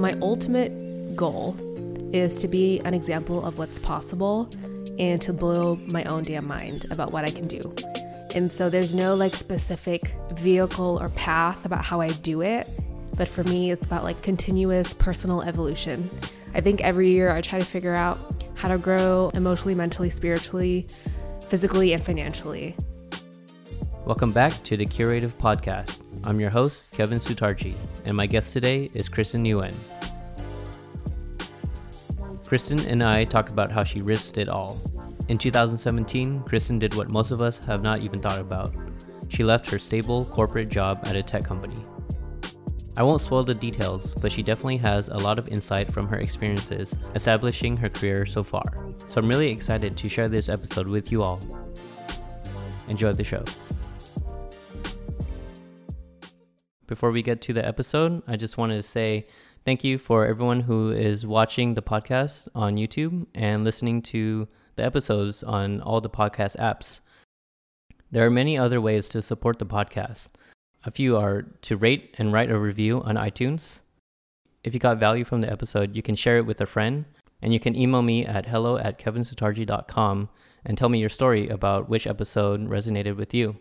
my ultimate goal is to be an example of what's possible and to blow my own damn mind about what I can do. And so there's no like specific vehicle or path about how I do it. But for me, it's about like continuous personal evolution. I think every year I try to figure out how to grow emotionally, mentally, spiritually, physically, and financially. Welcome back to the Kurative Podcast. I'm your host, Kevin Sutarchi, and my guest today is Kristen Nguyen. Kristen and I talk about how she risked it all. In 2017, Kristen did what most of us have not even thought about. She left her stable corporate job at a tech company. I won't spoil the details, but she definitely has a lot of insight from her experiences establishing her career so far. So I'm really excited to share this episode with you all. Enjoy the show. Before we get to the episode, I just wanted to say thank you for everyone who is watching the podcast on YouTube and listening to the episodes on all the podcast apps. There are many other ways to support the podcast. A few are to rate and write a review on iTunes. If you got value from the episode, you can share it with a friend, and you can email me at hello at kevinsutarji.com and tell me your story about which episode resonated with you.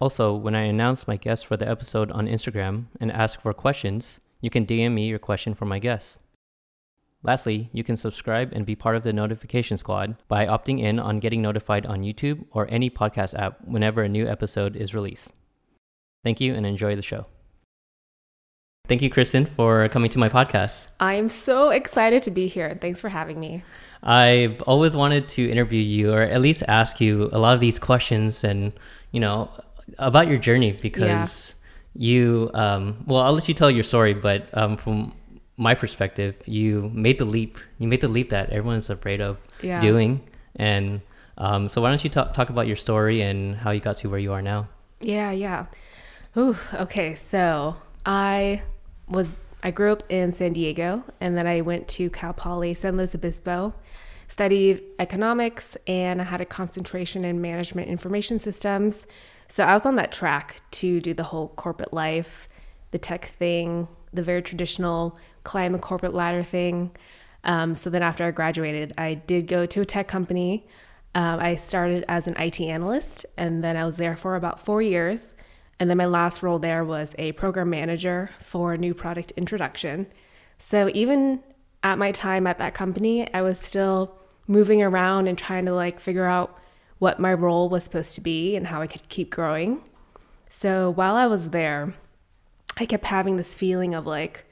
Also, when I announce my guest for the episode on Instagram and ask for questions, you can DM me your question for my guest. Lastly, you can subscribe and be part of the notification squad by opting in on getting notified on YouTube or any podcast app whenever a new episode is released. Thank you and enjoy the show. Thank you, Kristen, for coming to my podcast. I'm so excited to be here. Thanks for having me. I've always wanted to interview you or at least ask you a lot of these questions and, you know, about your journey because yeah. you, um, well, I'll let you tell your story, but um, from my perspective, you made the leap. You made the leap that everyone's afraid of yeah. doing. And um, so, why don't you talk, talk about your story and how you got to where you are now? Yeah, yeah. Ooh, okay. So, I was I grew up in San Diego, and then I went to Cal Poly San Luis Obispo, studied economics, and I had a concentration in management information systems. So I was on that track to do the whole corporate life, the tech thing, the very traditional climb the corporate ladder thing. Um, so then after I graduated, I did go to a tech company. Um, I started as an IT analyst, and then I was there for about four years. And then my last role there was a program manager for new product introduction. So even at my time at that company, I was still moving around and trying to like figure out what my role was supposed to be and how I could keep growing. So while I was there, I kept having this feeling of like,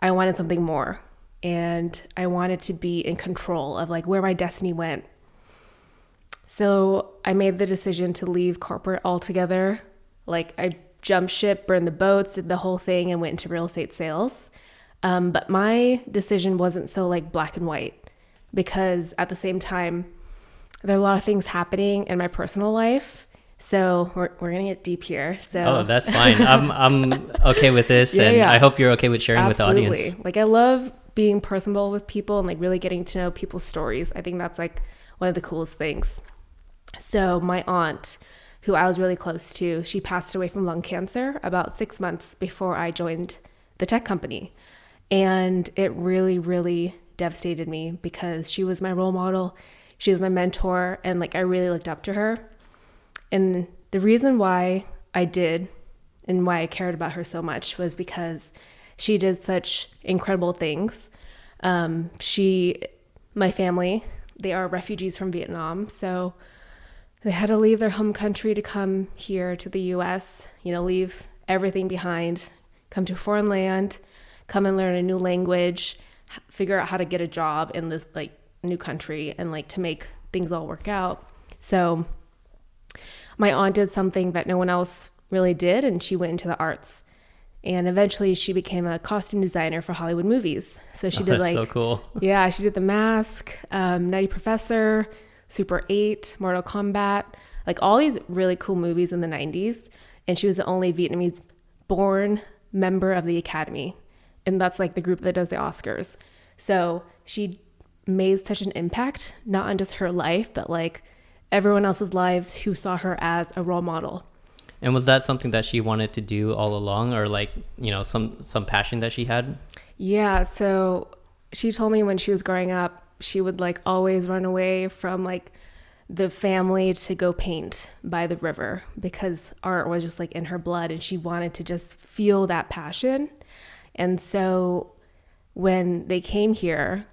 I wanted something more and I wanted to be in control of like where my destiny went. So I made the decision to leave corporate altogether. Like I jumped ship, burned the boats, did the whole thing, and went into real estate sales. Um, but my decision wasn't so like black and white because at the same time, there are a lot of things happening in my personal life. So we're, we're gonna get deep here. So oh, that's fine. I'm I'm okay with this, yeah, and yeah. I hope you're okay with sharing Absolutely. with the audience. Absolutely. Like I love being personable with people and like really getting to know people's stories. I think that's like one of the coolest things. So my aunt, who I was really close to, she passed away from lung cancer about six months before I joined the tech company, and it really really devastated me because she was my role model she was my mentor and like I really looked up to her. And the reason why I did and why I cared about her so much was because she did such incredible things. Um, she, my family, they are refugees from Vietnam. So they had to leave their home country to come here to the US, you know, leave everything behind, come to a foreign land, come and learn a new language, figure out how to get a job in this like new country and like to make things all work out. So my aunt did something that no one else really did, and she went into the arts. And eventually, she became a costume designer for Hollywood movies. So she oh, did like, so cool. yeah, she did The Mask, um, Nutty Professor, Super 8, Mortal Kombat, like all these really cool movies in the 90s. And she was the only Vietnamese born member of the Academy. And that's like the group that does the Oscars. So she made such an impact, not on just her life, but like everyone else's lives who saw her as a role model. And was that something that she wanted to do all along, or like you know some some passion that she had? Yeah, so she told me when she was growing up, she would like always run away from like the family to go paint by the river because art was just like in her blood and she wanted to just feel that passion. And so when they came here,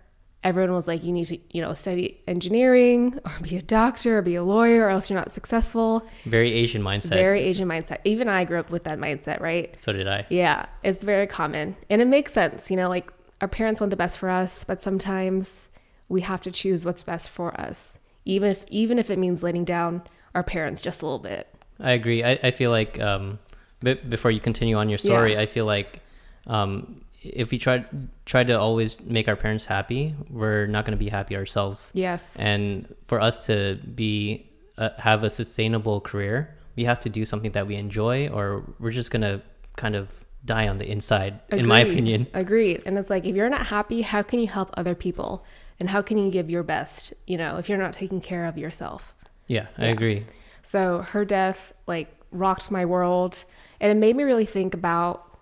everyone was like, you need to, you know, study engineering or be a doctor or be a lawyer or else you're not successful. Very Asian mindset. Very Asian mindset. Even I grew up with that mindset, right? so did I. Yeah, it's very common. And it makes sense, you know, like our parents want the best for us, but sometimes we have to choose what's best for us, even if even if it means letting down our parents just a little bit. I agree. I, I feel like um, b- before you continue on your story, Yeah. I feel like um, if we try try to always make our parents happy, we're not going to be happy ourselves. Yes. And for us to be uh, have a sustainable career, we have to do something that we enjoy, or we're just gonna kind of die on the inside, in my Agreed. opinion. Agreed. And it's like if you're not happy, how can you help other people? And how can you give your best, you know, if you're not taking care of yourself? Yeah, I agree. So her death like rocked my world and it made me really think about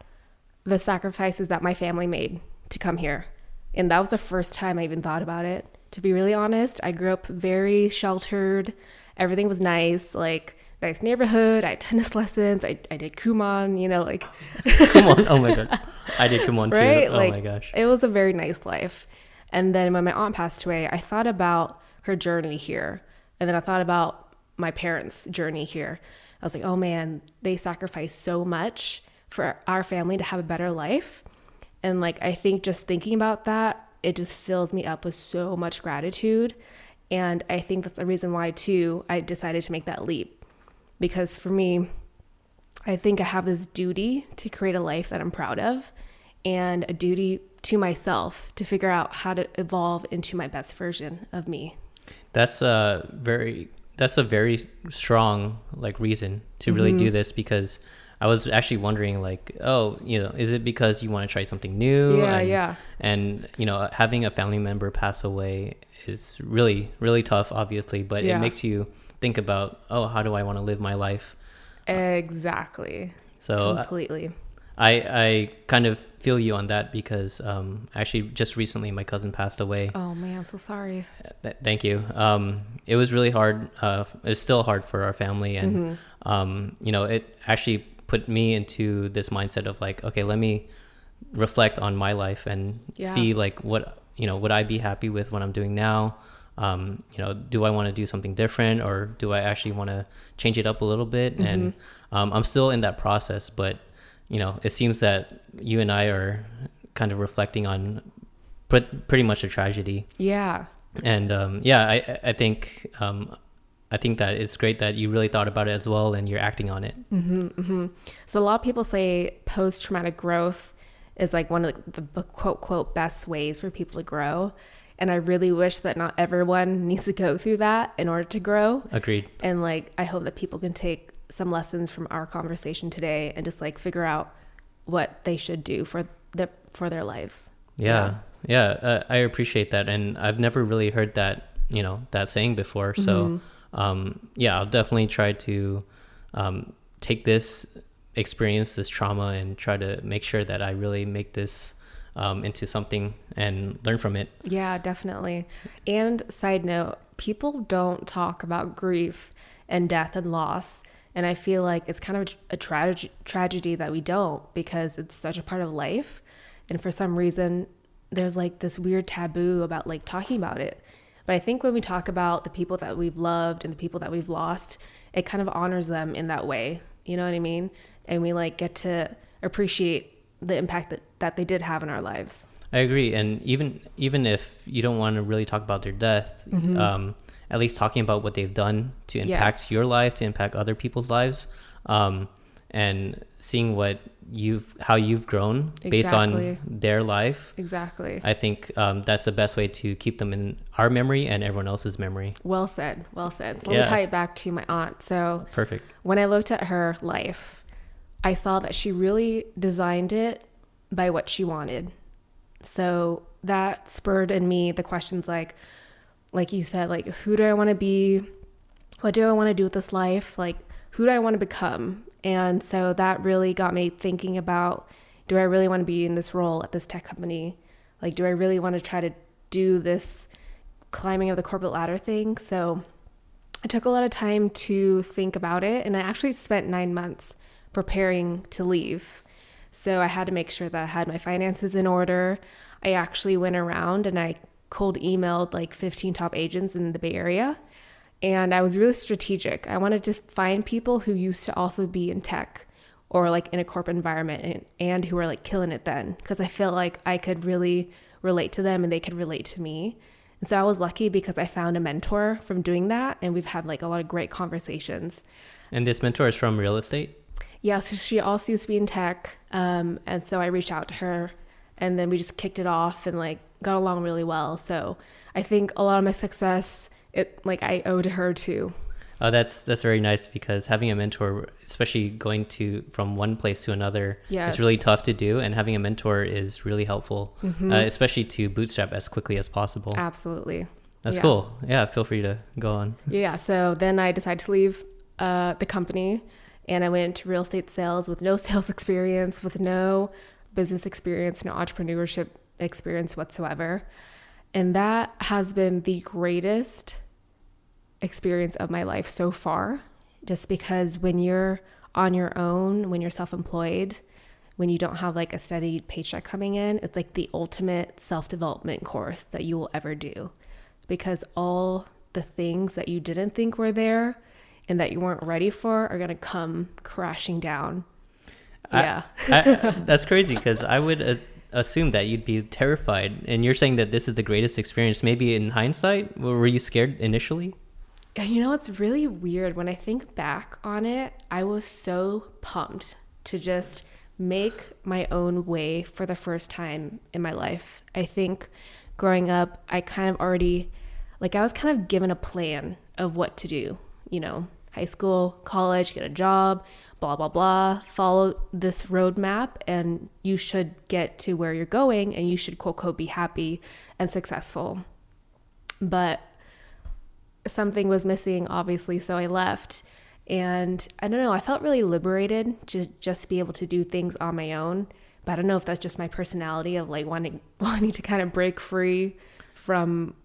the sacrifices that my family made to come here. And that was the first time I even thought about it. To be really honest, I grew up very sheltered. Everything was nice, like nice neighborhood. I had tennis lessons. I, I did Kumon, you know, like Come on. Oh my god. I did Kumon on too. right? Oh like my gosh. it was a very nice life. And then when my aunt passed away, I thought about her journey here, and then I thought about my parents' journey here. I was like, oh man, they sacrificed so much for our family to have a better life. And like I think just thinking about that, it just fills me up with so much gratitude. And I think that's a reason why too I decided to make that leap. Because for me, I think I have this duty to create a life that I'm proud of and a duty to myself to figure out how to evolve into my best version of me. That's a very that's a very strong like reason to really Mm-hmm. do this because I was actually wondering like, oh, you know, is it because you want to try something new? Yeah, and, yeah. And you know, having a family member pass away is really really tough, obviously, but Yeah. it makes you think about, oh, how do I want to live my life? Exactly. So Completely. I I kind of feel you on that because um actually just recently my cousin passed away. Oh man, I'm so sorry. Th- Thank you. Um, it was really hard. Uh, it's still hard for our family, and Mm-hmm. um, you know, it actually put me into this mindset of like, okay, let me reflect on my life and Yeah. see like what you know would I be happy with what I'm doing now. Um, you know, do I want to do something different, or do I actually want to change it up a little bit? And Mm-hmm. um, I'm still in that process, but you know, it seems that you and I are kind of reflecting on pret- pretty much a tragedy Yeah. and um, yeah, I I- I think um, I think that it's great that you really thought about it as well, and you're acting on it. Mm-hmm, mm-hmm. So a lot of people say post traumatic growth is like one of the, the quote quote best ways for people to grow. And I really wish that not everyone needs to go through that in order to grow. Agreed. And like, I hope that people can take some lessons from our conversation today and just like figure out what they should do for their for their lives. Yeah, yeah, uh, I appreciate that, and I've never really heard that you know that saying before. So mm-hmm. Um, yeah, I'll definitely try to um, take this experience, this trauma, and try to make sure that I really make this um, into something and learn from it. Yeah, definitely. And side note, people don't talk about grief and death and loss. And I feel like it's kind of a trage- tragedy that we don't because it's such a part of life. And for some reason, there's like this weird taboo about like talking about it. But I think when we talk about the people that we've loved and the people that we've lost, it kind of honors them in that way. You know what I mean? And we like get to appreciate the impact that, that they did have in our lives. I agree, and even even if you don't want to really talk about their death, um, at least talking about what they've done to impact Yes. your life, to impact other people's lives, um, and seeing what you've how you've grown based on their life. Exactly. I think um, that's the best way to keep them in our memory and everyone else's memory. Well said. Well said. So let Yeah. me tie it back to my aunt. So Perfect. when I looked at her life, I saw that she really designed it by what she wanted. So that spurred in me the questions like, like you said, like who do I want to be? What do I want to do with this life? Like, who do I want to become? And so that really got me thinking about do I really want to be in this role at this tech company? Like, do I really want to try to do this climbing of the corporate ladder thing? So I took a lot of time to think about it, and I actually spent nine months preparing to leave. So I had to make sure that I had my finances in order. I actually went around and I cold emailed like 15 top agents in the Bay Area. And I was really strategic. I wanted to find people who used to also be in tech or like in a corporate environment and, and who were like killing it then because I felt like I could really relate to them and they could relate to me. And so I was lucky because I found a mentor from doing that and we've had like a lot of great conversations. And this mentor is from real estate? Yeah, so she also used to be in tech. Um, and so I reached out to her and then we just kicked it off and like got along really well. So I think a lot of my success, it like I owe to her too. Oh, that's that's very nice because having a mentor, especially going to from one place to another, Yes. is really tough to do. And having a mentor is really helpful, uh, especially to bootstrap as quickly as possible. Absolutely. That's yeah. cool. Yeah, feel free to go on. Yeah. So then I decided to leave uh, the company and I went to real estate sales with no sales experience, with no business experience, no entrepreneurship experience whatsoever. And that has been the greatest experience of my life so far, just because when you're on your own, when you're self employed, when you don't have like a steady paycheck coming in, it's like the ultimate self development course that you will ever do. Because all the things that you didn't think were there and that you weren't ready for are going to come crashing down. I- Yeah. I, that's crazy because I would uh, assume that you'd be terrified. And you're saying that this is the greatest experience. Maybe in hindsight, were you scared initially? You know, it's really weird. When I think back on it, I was so pumped to just make my own way for the first time in my life. I think growing up, I kind of already, like, I was kind of given a plan of what to do. You know, high school, college, get a job, blah, blah, blah. Follow this roadmap, and you should get to where you're going, and you should, quote, quote, be happy and successful. But something was missing obviously so i left and i don't know i felt really liberated to just be able to do things on my own but i don't know if that's just my personality of like wanting wanting to kind of break free from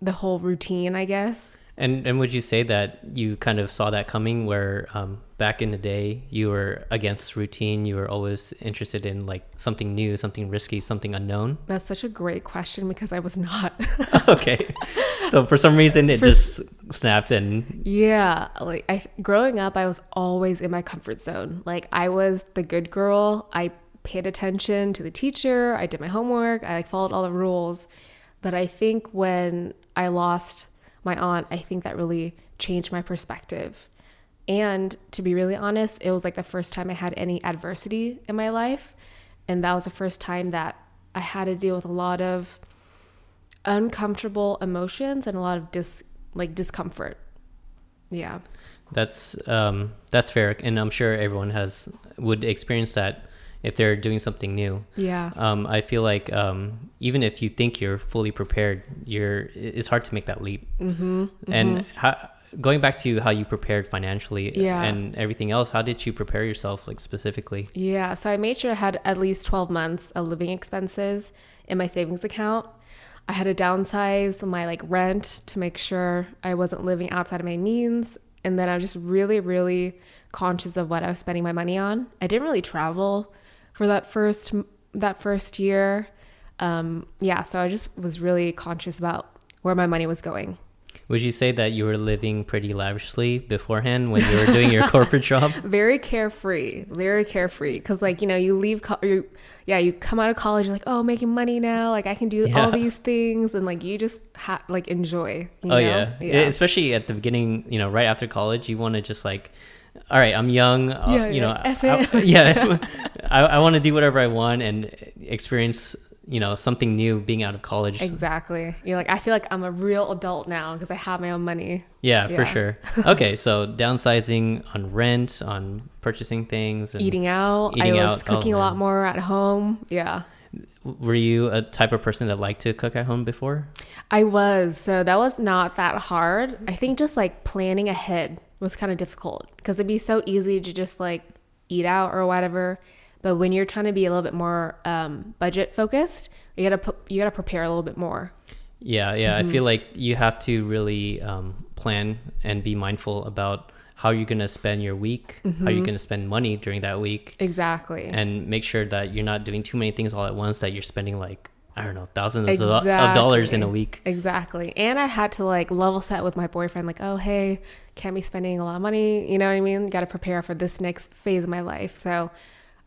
the whole routine i guess And and would you say that you kind of saw that coming where um, back in the day you were against routine, you were always interested in like something new, something risky, something unknown? that's such a great question because i was not okay. So for some reason it For just snapped and Yeah, like I growing up I was always in my comfort zone. Like I was the good girl. I paid attention to the teacher, I did my homework, I like followed all the rules. But I think when I lost my aunt, I think that really changed my perspective. And to be really honest, it was like the first time I had any adversity in my life, and that was the first time that I had to deal with a lot of uncomfortable emotions and a lot of dis like discomfort. Yeah. that's um, that's fair and I'm sure everyone has would experience that if they're doing something new. Yeah. Um, I feel like um, even if you think you're fully prepared, you're it's hard to make that leap. Mm-hmm, And how, going back to how you prepared financially Yeah. and everything else, how did you prepare yourself like specifically? Yeah, so I made sure I had at least 12 months of living expenses in my savings account. I had to downsize my like rent to make sure I wasn't living outside of my means, and then I was just really really conscious of what I was spending my money on. I didn't really travel for that first that first year. Um, yeah, so I just was really conscious about where my money was going. Would you say that you were living pretty lavishly beforehand when you were doing your corporate job? very carefree very carefree because like you know you leave co- you, yeah you come out of college you're like oh making money now like i can do Yeah. all these things and like you just ha- like enjoy you oh know? yeah. yeah especially at the beginning, you know, right after college, you want to just like, all right, I'm young, uh, Yeah, you know, F I. I- yeah, I, I want to do whatever I want and experience, you know, something new being out of college. exactly. You're like i feel like i'm a real adult now because i have my own money. Yeah, for sure. Okay, so downsizing on rent, on purchasing things, and eating out. Eating i was out, oh, cooking a lot more at home. Yeah. Were you a type of person that liked to cook at home before? i was. So that was not that hard. I think just like planning ahead was kind of difficult because it'd be so easy to just like eat out or whatever. But when you're trying to be a little bit more um, budget focused, you gotta put, you gotta prepare a little bit more. Yeah, yeah. Mm-hmm. I feel like you have to really um, plan and be mindful about how you're gonna spend your week, how Mm-hmm. you're gonna spend money during that week, Exactly. and make sure that you're not doing too many things all at once. That you're spending like I don't know thousands of, of dollars in a week. Exactly. And I had to like level set with my boyfriend, like, oh, hey, can't be spending a lot of money. You know what I mean? Got to prepare for this next phase of my life. So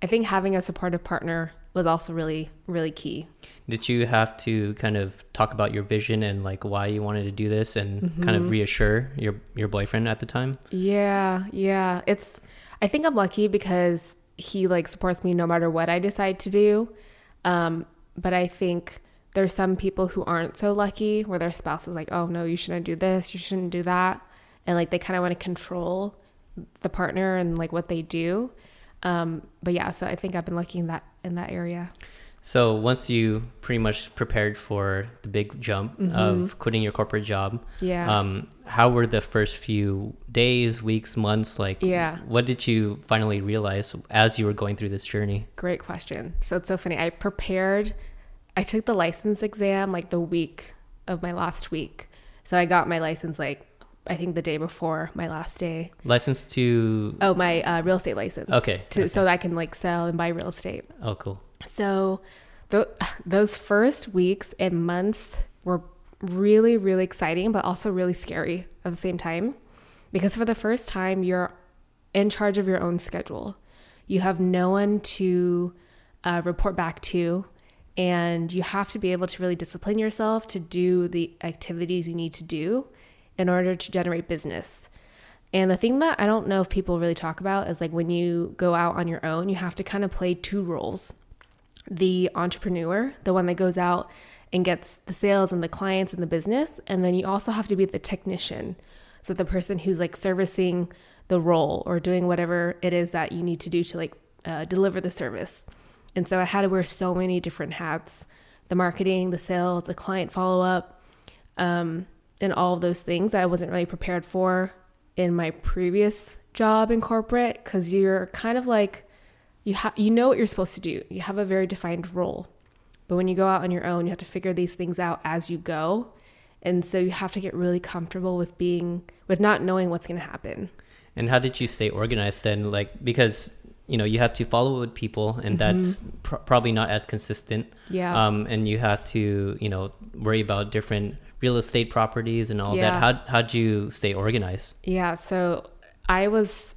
I think having a supportive partner was also really, really key. Did you have to kind of talk about your vision and like why you wanted to do this and kind Mm-hmm. of reassure your your boyfriend at the time? Yeah. Yeah. It's, I think I'm lucky because he like supports me no matter what I decide to do. Um, but I think there's some people who aren't so lucky where their spouse is like, oh, no, you shouldn't do this, you shouldn't do that. And like they kind of want to control the partner and like what they do. Um, but yeah, so I think I've been lucky in that in that area. So once you pretty much prepared for the big jump of quitting your corporate job, Mm-hmm. Yeah. um, how were the first few days, weeks, months? Like, Yeah. what did you finally realize as you were going through this journey? Great question. So it's so funny. I prepared, I took the license exam like the week of my last week. So I got my license like, I think the day before my last day. License to Oh, my uh, real estate license. Okay, To, okay. So that I can like sell and buy real estate. oh, cool. So th- those first weeks and months were really, really exciting, but also really scary at the same time. Because for the first time, you're in charge of your own schedule. You have no one to uh, report back to, and you have to be able to really discipline yourself to do the activities you need to do in order to generate business. And the thing that I don't know if people really talk about is like when you go out on your own, you have to kind of play two roles the entrepreneur, the one that goes out and gets the sales and the clients and the business. And then you also have to be the technician. So the person who's like servicing the role or doing whatever it is that you need to do to like uh, deliver the service. And so I had to wear so many different hats the marketing, the sales, the client follow up, um, and all of those things that I wasn't really prepared for in my previous job in corporate because you're kind of like, you have you know what you're supposed to do. You have a very defined role. But when you go out on your own, you have to figure these things out as you go. And so you have to get really comfortable with being with not knowing what's going to happen. And how did you stay organized then? Like, because, you know, you have to follow with people and that's pr- probably not as consistent. Mm-hmm. Yeah. Um, and you have to, you know, worry about different real estate properties and all Yeah. that. How, how'd you stay organized? Yeah, so I was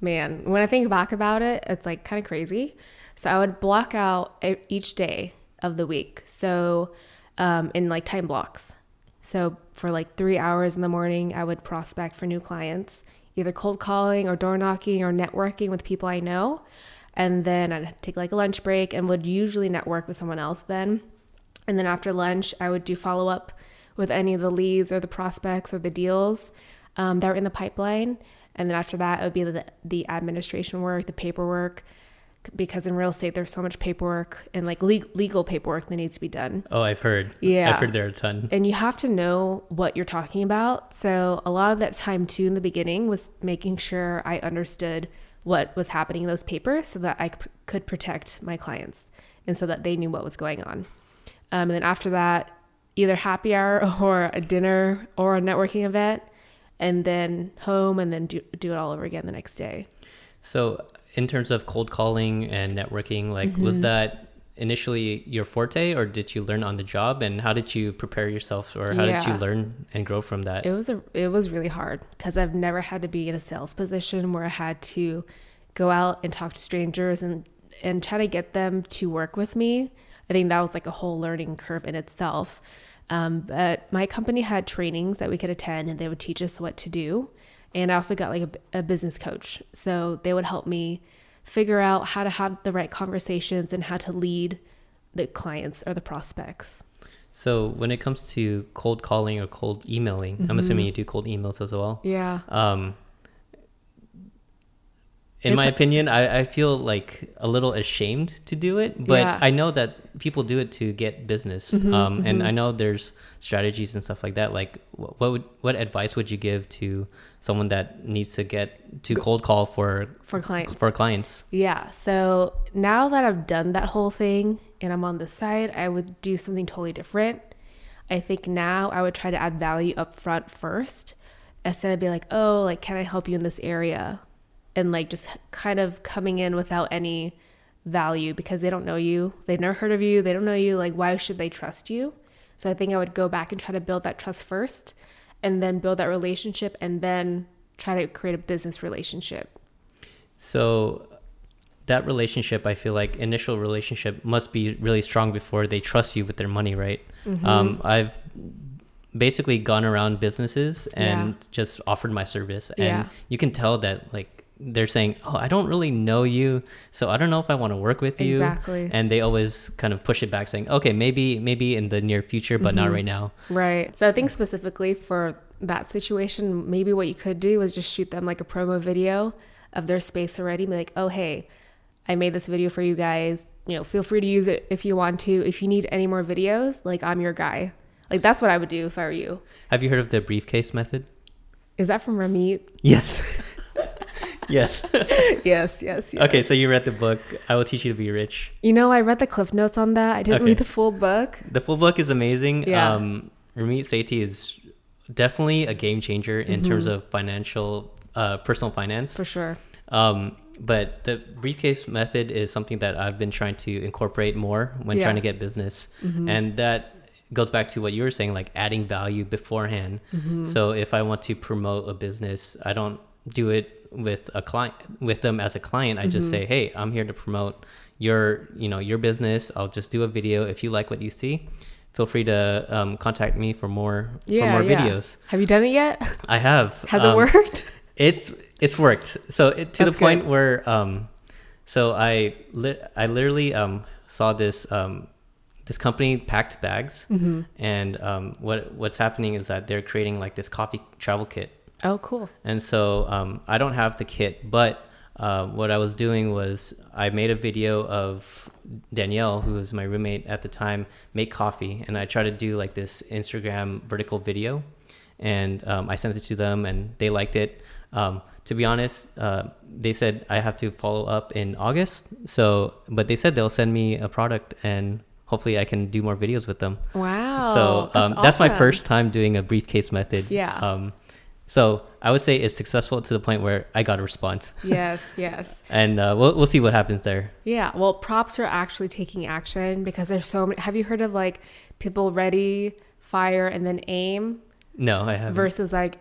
man, when I think back about it, it's like kind of crazy. So I would block out each day of the week. So um, in like time blocks. So for like three hours in the morning, I would prospect for new clients, either cold calling or door knocking or networking with people I know. And then I'd take like a lunch break and would usually network with someone else then. And then after lunch, I would do follow up with any of the leads or the prospects or the deals um, that were in the pipeline. And then after that, it would be the, the administration work, the paperwork, because in real estate, there's so much paperwork and like legal, legal paperwork that needs to be done. Oh, I've heard. Yeah. I've heard there are a ton. And you have to know what you're talking about. So a lot of that time too in the beginning was making sure I understood what was happening in those papers so that I c- could protect my clients and so that they knew what was going on. Um, and then after that, either happy hour or a dinner or a networking event, and then home, and then do, do it all over again the next day. So, in terms of cold calling and networking, like, was Mm-hmm. that initially your forte or did you learn on the job? And how did you prepare yourself or how did you learn and grow from that? It was a it was really hard because I've never had to be in a sales position where I had to go out and talk to strangers and and try to get them to work with me. I think that was like a whole learning curve in itself. Um, but my company had trainings that we could attend and they would teach us what to do. And I also got like a, a business coach. So they would help me figure out how to have the right conversations and how to lead the clients or the prospects. So, when it comes to cold calling or cold emailing, I'm Mm-hmm. assuming you do cold emails as well. Yeah. Um, in It's my a- opinion, I, I feel like a little ashamed to do it, but Yeah. I know that people do it to get business. Mm-hmm, um, And I know there's strategies and stuff like that. Like, wh- what would what advice would you give to someone that needs to get to cold call for For clients. for clients? Yeah. So now that I've done that whole thing and I'm on the side, I would do something totally different. I think now I would try to add value up front first instead of be like, oh, like, can I help you in this area? And like just kind of coming in without any value because they don't know you. They've never heard of you. They don't know you. Like, why should they trust you? So I think I would go back and try to build that trust first and then build that relationship and then try to create a business relationship. So that relationship, I feel like initial relationship must be really strong before they trust you with their money, right? Mm-hmm. Um, I've basically gone around businesses and Yeah. just offered my service, and Yeah. you can tell that like they're saying, "Oh, I don't really know you, so I don't know if I want to work with you." Exactly. And they always kind of push it back, saying, "Okay, maybe maybe in the near future, but Mm-hmm. not right now." Right. So I think specifically for that situation, maybe what you could do is just shoot them like a promo video of their space already. Be like, oh, hey, I made this video for you guys. You know, feel free to use it if you want to. If you need any more videos, like I'm your guy. Like that's what I would do if I were you. Have you heard of the briefcase method? Is that from Ramit? Yes. yes. yes, yes, yes. Okay, so you read the book. I will teach you to be rich. You know, I read the cliff notes on that. I didn't Okay. read the full book. The full book is amazing. Yeah. Um, Ramit Sethi is definitely a game changer in terms of financial, uh, personal finance. For sure. Um, but the briefcase method is something that I've been trying to incorporate more when Yeah. trying to get business, and that goes back to what you were saying, like adding value beforehand. So if I want to promote a business, I don't do it with a client with them as a client. I just say, hey, I'm here to promote your, you know, your business. I'll just do a video. If you like what you see, feel free to um, contact me for more Yeah. for more yeah. videos. Have you done it yet? I have. Has Um, it worked? it's it's worked. So it, to the That's point good. where um, so I li- I literally um saw this um this company packed bags, Mm-hmm. and um what what's happening is that they're creating like this coffee travel kit, Oh, cool. and so um I don't have the kit, but uh, what I was doing was I made a video of Danielle, who was my roommate at the time, make coffee, and I tried to do like this Instagram vertical video, and um, I sent it to them, and they liked it. Um, to be honest, uh, they said I have to follow up in August. So, but they said they'll send me a product, and hopefully I can do more videos with them. Wow. so um, that's, my first time doing a briefcase method. Yeah. So I would say it's successful to the point where I got a response, Yes, yes. and uh, we'll we'll see what happens there. Yeah, well, props are actually taking action because there's so many. Have you heard of like people ready, fire, and then aim No, I haven't. versus like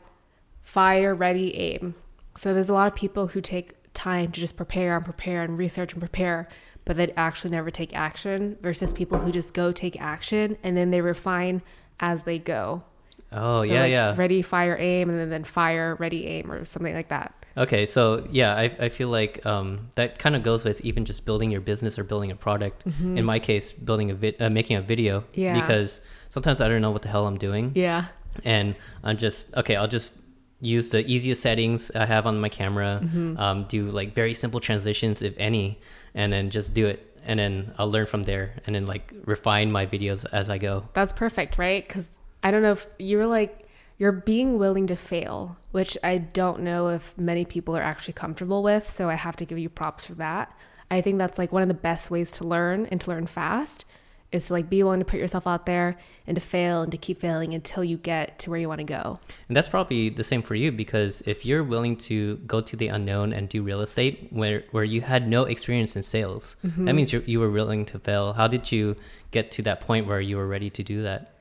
fire, ready, aim? So there's a lot of people who take time to just prepare and prepare and research and prepare, but they actually never take action versus people who just go take action and then they refine as they go. Oh So, yeah, like, yeah. Ready, fire, aim, and then, then fire, ready, aim, or something like that. Okay, so yeah, I, I feel like um, that kind of goes with even just building your business or building a product. In my case, building a vid, uh, making a video. Mm-hmm. Yeah. Because sometimes I don't know what the hell I'm doing, Yeah. and I'm just okay. I'll just use the easiest settings I have on my camera. Mm-hmm. Um, do like very simple transitions, if any, and then just do it. And then I'll learn from there, and then like refine my videos as I go. That's perfect, right? Because I don't know if you're like, you're being willing to fail, which I don't know if many people are actually comfortable with. So I have to give you props for that. I think that's like one of the best ways to learn and to learn fast is to like be willing to put yourself out there and to fail and to keep failing until you get to where you want to go. And that's probably the same for you because if you're willing to go to the unknown and do real estate where, where you had no experience in sales, Mm-hmm. that means you you were willing to fail. How did you get to that point where you were ready to do that?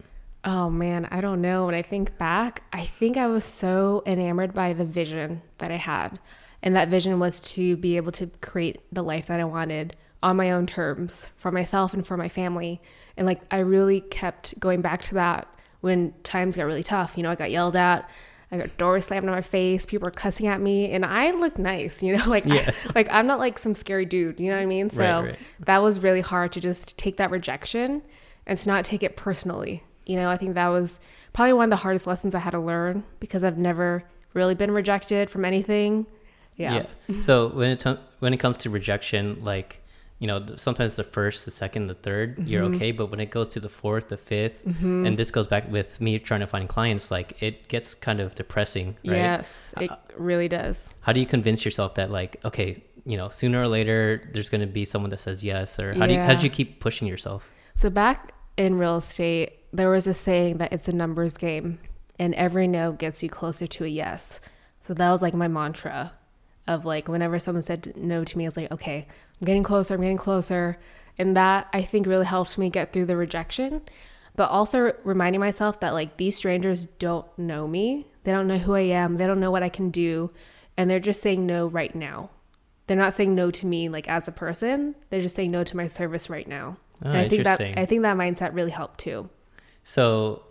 Oh man, I don't know. When I think back, I think I was so enamored by the vision that I had. And that vision was to be able to create the life that I wanted on my own terms for myself and for my family. And like, I really kept going back to that when times got really tough. You know, I got yelled at. I got doors slammed in my face. People were cussing at me, and I looked nice, you know, like Yeah. I, like I'm not like some scary dude, you know what I mean? So Right, right. that was really hard to just take that rejection and to not take it personally. You know, I think that was probably one of the hardest lessons I had to learn because I've never really been rejected from anything. Yeah. yeah. So when it when it comes to rejection, like you know, sometimes the first, the second, the 3rd you're Mm-hmm. okay. But when it goes to the fourth, the 5th and this goes back with me trying to find clients, like it gets kind of depressing, right? Yes, it really does. How do you convince yourself that, like, okay, you know, sooner or later there's going to be someone that says yes, or how do you how do you keep pushing yourself? So back in real estate, there was a saying that it's a numbers game and every no gets you closer to a yes. So that was like my mantra of like whenever someone said no to me, I was like, okay, I'm getting closer, I'm getting closer. And that I think really helped me get through the rejection, but also reminding myself that like these strangers don't know me. They don't know who I am. They don't know what I can do. And they're just saying no right now. They're not saying no to me like as a person. They're just saying no to my service right now. Oh, and I think that ah, interesting. I think that mindset really helped too. So,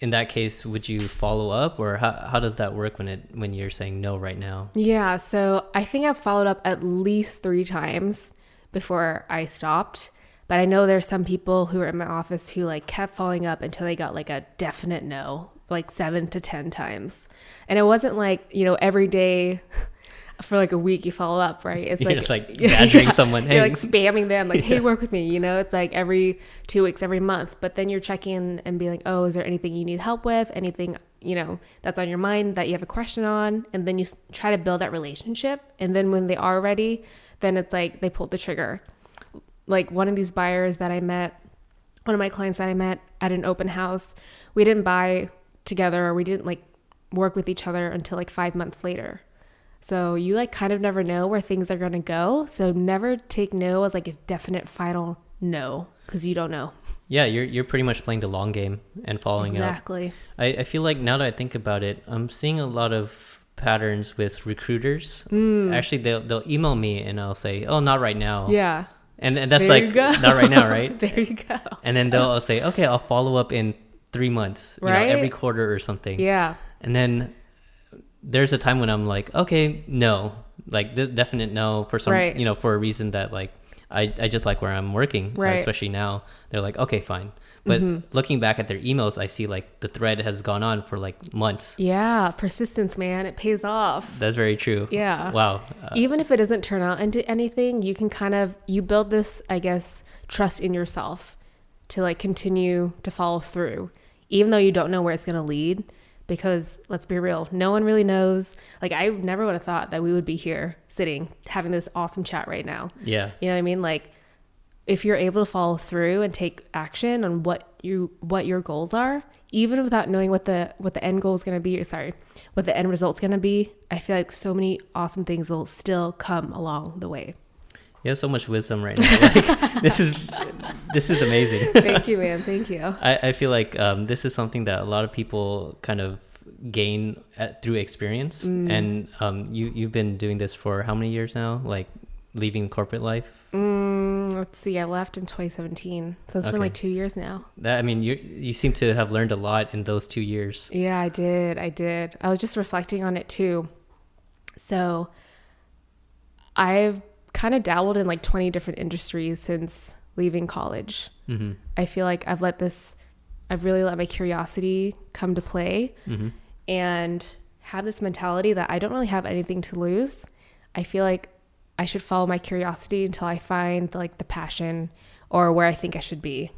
in that case, would you follow up, or how how does that work when it when you're saying no right now? Yeah, so I think I've followed up at least three times before I stopped. But I know there's some people who are in my office who like kept following up until they got like a definite no, like seven to ten times. And it wasn't like, you know, every day for like a week you follow up, right? It's You're like like, badgering someone, You're like spamming them, like, hey, work with me, you know, it's like every two weeks, every month. But then you're checking and be like, oh, is there anything you need help with? Anything, you know, that's on your mind that you have a question on? And then you try to build that relationship. And then when they are ready, then it's like they pulled the trigger. Like one of these buyers that I met, one of my clients that I met at an open house, we didn't buy together or we didn't like work with each other until like five months later. So you like kind of never know where things are going to go. So never take no as like a definite final no because you don't know. Yeah, you're you're pretty much playing the long game and following up. Exactly. I, I feel like now that I think about it, I'm seeing a lot of patterns with recruiters. Mm. Actually, they'll they'll email me and I'll say, "Oh, not right now." Yeah. and and that's There like not right now, right? there you go. and then they'll say, "Okay, I'll follow up in three months, you know, Right? every quarter or something." Yeah. And then there's a time when I'm like, "Okay, no," like the definite no for some, Right. you know, for a reason that like I I just like where I'm working, uh, Right. Mm-hmm. especially now. They're like, "Okay, fine." But looking back at their emails, I see like the thread has gone on for like months. Yeah. Persistence, man. It pays off. That's very true. Yeah. Wow. Uh, Even if it doesn't turn out into anything, you can kind of you build this, I guess, trust in yourself to like continue to follow through, even though you don't know where it's gonna lead. Because let's be real, no one really knows. Like I never would have thought that we would be here sitting having this awesome chat right now. yeah. You know what I mean? Like if you're able to follow through and take action on what you what your goals are, even without knowing what the what the end goal is going to be, or sorry, what the end result's going to be, I feel like so many awesome things will still come along the way. You have so much wisdom right now. Like, this is this is amazing. Thank you, man. Thank you. I, I feel like um, this is something that a lot of people kind of gain at, through experience. Mm. And um, you you've been doing this for how many years now? Like leaving corporate life. Mm, let's see. I left in 2017, so it's Okay. been like two years now. That I mean, you you seem to have learned a lot in those two years. Yeah, I did. I did. I was just reflecting on it too. So I've kind of dabbled in like 20 different industries since leaving college. hmm I feel like I've let this, I've really let my curiosity come to play hmm and have this mentality that I don't really have anything to lose. I feel like I should follow my curiosity until I find like the passion or where I think I should be.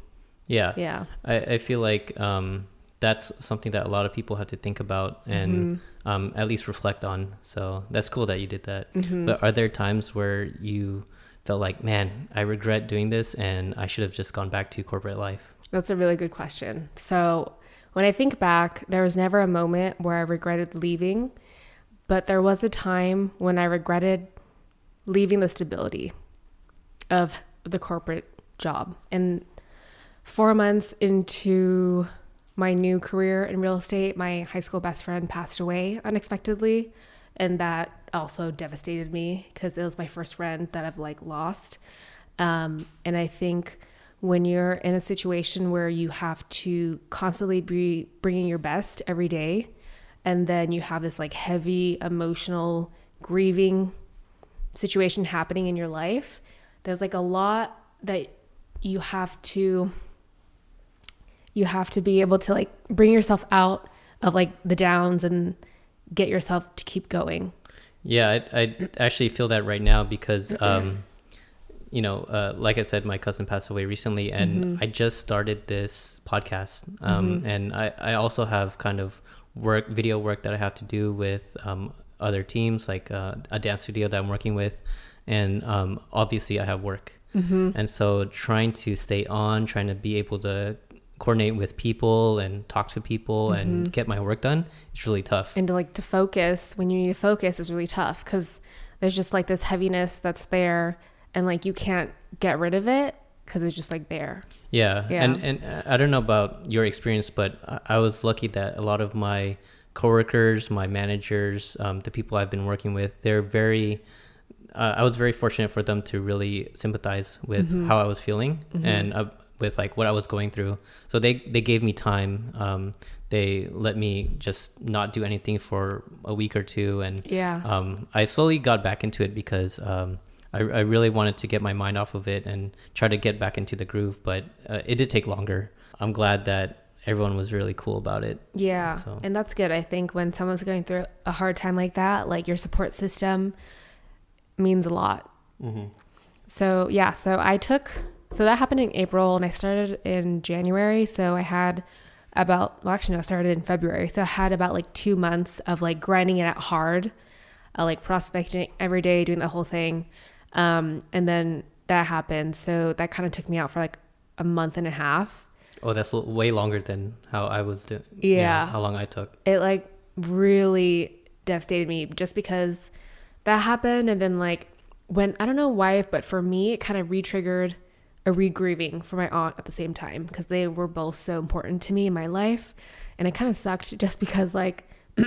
Yeah. Yeah. I, I feel like um, that's something that a lot of people have to think about and Mm-hmm. Um, at least reflect on. So that's cool that you did that. Mm-hmm. But are there times where you felt like, man, I regret doing this and I should have just gone back to corporate life? That's a really good question. So, when I think back, there was never a moment where I regretted leaving, but there was a time when I regretted leaving the stability of the corporate job. And four months into my new career in real estate, my high school best friend passed away unexpectedly. And that also devastated me because it was my first friend that I've like lost. Um, and I think when you're in a situation where you have to constantly be bringing your best every day, and then you have this like heavy emotional grieving situation happening in your life, there's like a lot that you have to you have to be able to like bring yourself out of like the downs and get yourself to keep going. Yeah, I, I actually feel that right now because um, you know, uh, like I said, my cousin passed away recently, and Mm-hmm. I just started this podcast, um, and I, I also have kind of work, video work that I have to do with um, other teams, like uh, a dance studio that I'm working with, and um, obviously I have work, Mm-hmm. and so trying to stay on, trying to be able to coordinate with people and talk to people and get my work done, it's really tough. and to like to focus when you need to focus is really tough because there's just like this heaviness that's there and like you can't get rid of it because it's just like there Yeah, Yeah. and and uh, I don't know about your experience, but I- I was lucky that a lot of my coworkers, my managers, um, the people I've been working with, they're very. Uh, I was very fortunate for them to really sympathize with Mm-hmm. how I was feeling and uh, with like what I was going through. So they they gave me time. Um, they let me just not do anything for a week or two, and yeah um, I slowly got back into it because um, I, I really wanted to get my mind off of it and try to get back into the groove. But uh, it did take longer. I'm glad that everyone was really cool about it. yeah So- and that's good i think when someone's going through a hard time like that like your support system means a lot so yeah so i took so that happened in april and i started in january so i had about well actually no i started in february so i had about like two months of like grinding it out hard uh, like prospecting every day doing the whole thing um, and then that happened so that kind of took me out for like a month and a half Oh, that's way longer than how I was doing. Yeah. how long I took. it like really devastated me just because that happened and then like when I don't know why but for me it kind of re-triggered a re-grieving for my aunt at the same time because they were both so important to me in my life. And it kind of sucked just because like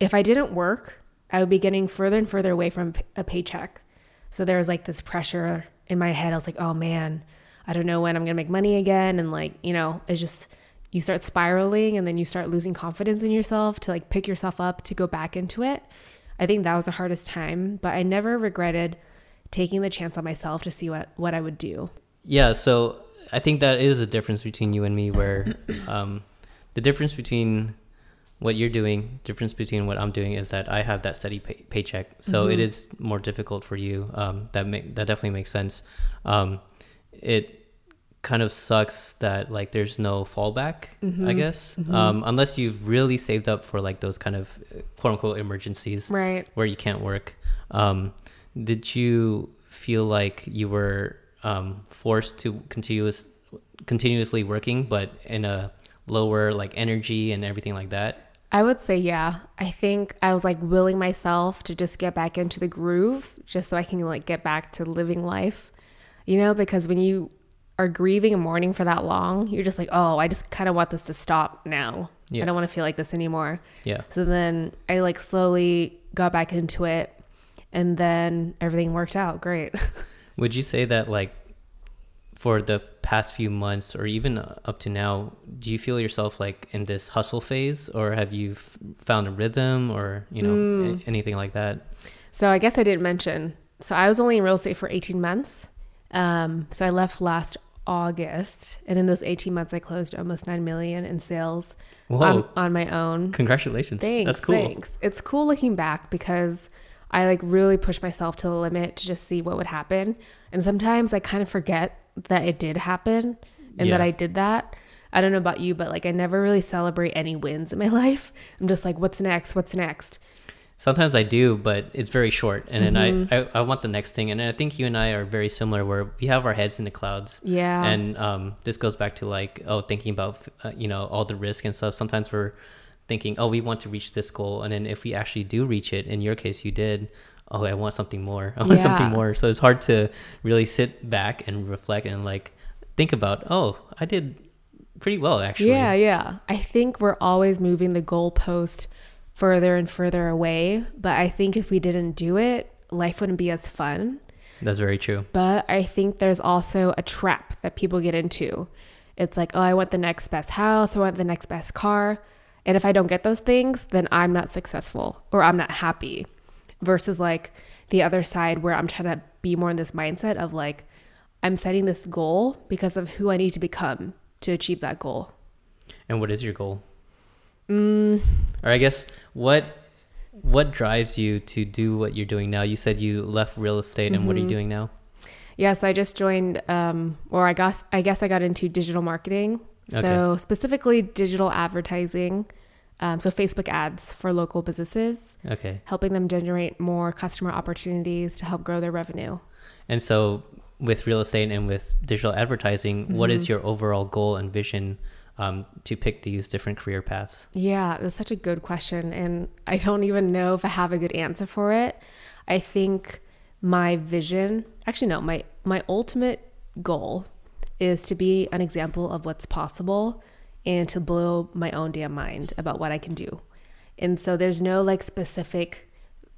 if I didn't work I would be getting further and further away from a paycheck. So there was like this pressure in my head. I was like oh man I don't know when I'm gonna make money again. And like you know it's just you start spiraling and then you start losing confidence in yourself to like pick yourself up to go back into it. I think that was the hardest time, but I never regretted taking the chance on myself to see what what I would do. Yeah, so I think that is the difference between you and me, where um, the difference between what you're doing, difference between what I'm doing, is that I have that steady pay- paycheck, so it is more difficult for you. Um, that make that definitely makes sense. Um, it kind of sucks that like there's no fallback, I guess, um, unless you've really saved up for like those kind of quote unquote emergencies Right. where you can't work. Um, did you feel like you were um, forced to continuous continuously working, but in a lower like energy and everything like that? I would say yeah. I think I was like willing myself to just get back into the groove just so I can like get back to living life. You know, because when you are grieving and mourning for that long, you're just like, "Oh, I just kind of want this to stop now. Yeah. I don't want to feel like this anymore." Yeah. So then I like slowly got back into it and then everything worked out great. Would you say that like for the past few months or even up to now, do you feel yourself like in this hustle phase, or have you f- found a rhythm, or you know a- anything like that? so I guess I didn't mention. So I was only in real estate for 18 months. Um, so I left last August and in those 18 months I closed almost 9 million in sales Whoa! on, on my own. Congratulations! Thanks. That's cool. Thanks. It's cool looking back because I like really pushed myself to the limit to just see what would happen. And sometimes I kind of forget that it did happen and that I did that. I don't know about you, but like I never really celebrate any wins in my life. I'm just like, what's next? What's next? Sometimes I do, but it's very short, and then Mm-hmm. I, I I want the next thing, and I think you and I are very similar, where we have our heads in the clouds. Yeah. And um, this goes back to like oh, thinking about uh, you know all the risk and stuff. Sometimes we're thinking, oh, we want to reach this goal, and then if we actually do reach it, in your case, you did. Oh, I want something more. I want something more. So it's hard to really sit back and reflect and like think about. Oh, I did pretty well actually. Yeah, yeah. I think we're always moving the goalpost further and further away. But I think if we didn't do it, life wouldn't be as fun. That's very true. But I think there's also a trap that people get into. It's like, oh, I want the next best house, I want the next best car. And if I don't get those things, then I'm not successful or I'm not happy. Versus like the other side where I'm trying to be more in this mindset of like, I'm setting this goal because of who I need to become to achieve that goal. And what is your goal? Mm, Or I guess what what drives you to do what you're doing now? You said you left real estate, and what are you Mhm. doing now? Yeah, so I just joined, um, or I guess I guess I got into digital marketing. So Okay. specifically digital advertising, um, so Facebook ads for local businesses, Okay. helping them generate more customer opportunities to help grow their revenue. And so, with real estate and with digital advertising, what is your overall goal and vision um, to pick these different career paths? Yeah, that's such a good question. And I don't even know if I have a good answer for it. I think my vision, actually, no, my, my ultimate goal is to be an example of what's possible and to blow my own damn mind about what I can do. And so there's no like specific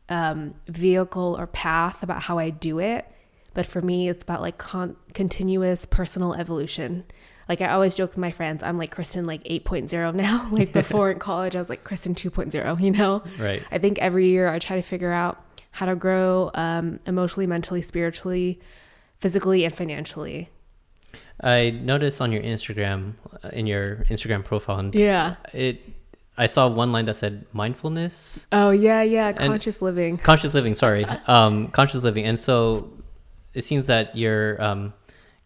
um, vehicle or path about how I do it. But for me, it's about like con- continuous personal evolution. Like I always joke with my friends, I'm like Kristen like 8.0 now. like before in college, I was like Kristen 2.0, you know? Right. I think every year I try to figure out how to grow um, emotionally, mentally, spiritually, physically, and financially. I noticed on your Instagram, uh, in your Instagram profile, and Yeah. it, I saw one line that said mindfulness, Oh, yeah, yeah. Conscious living. conscious living. Sorry, um, conscious living. And so, it seems that you're um,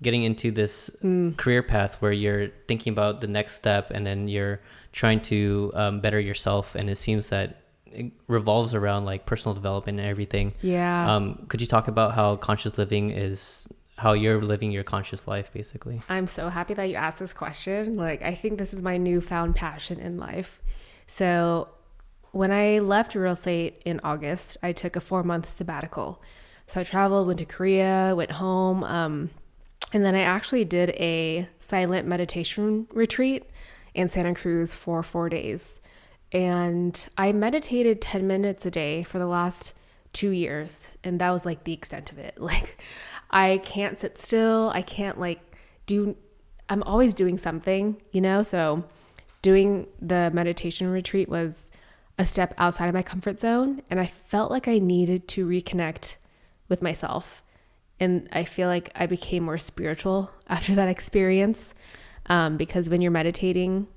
getting into this Mm. career path where you're thinking about the next step, and then you're trying to um, better yourself. And it seems that it revolves around like personal development and everything. Yeah. Um, could you talk about how conscious living is? How you're living your conscious life, basically. I'm so happy that you asked this question. Like, I think this is my newfound passion in life. So, when I left real estate in August, I took a four month sabbatical. So, I traveled, went to Korea, went home, um, and then I actually did a silent meditation retreat in Santa Cruz for four days. And I meditated 10 minutes a day for the last two years. And that was like the extent of it. Like, I can't sit still. I can't like do, I'm always doing something, you know? So, doing the meditation retreat was a step outside of my comfort zone. And I felt like I needed to reconnect with myself. And I feel like I became more spiritual after that experience um, because when you're meditating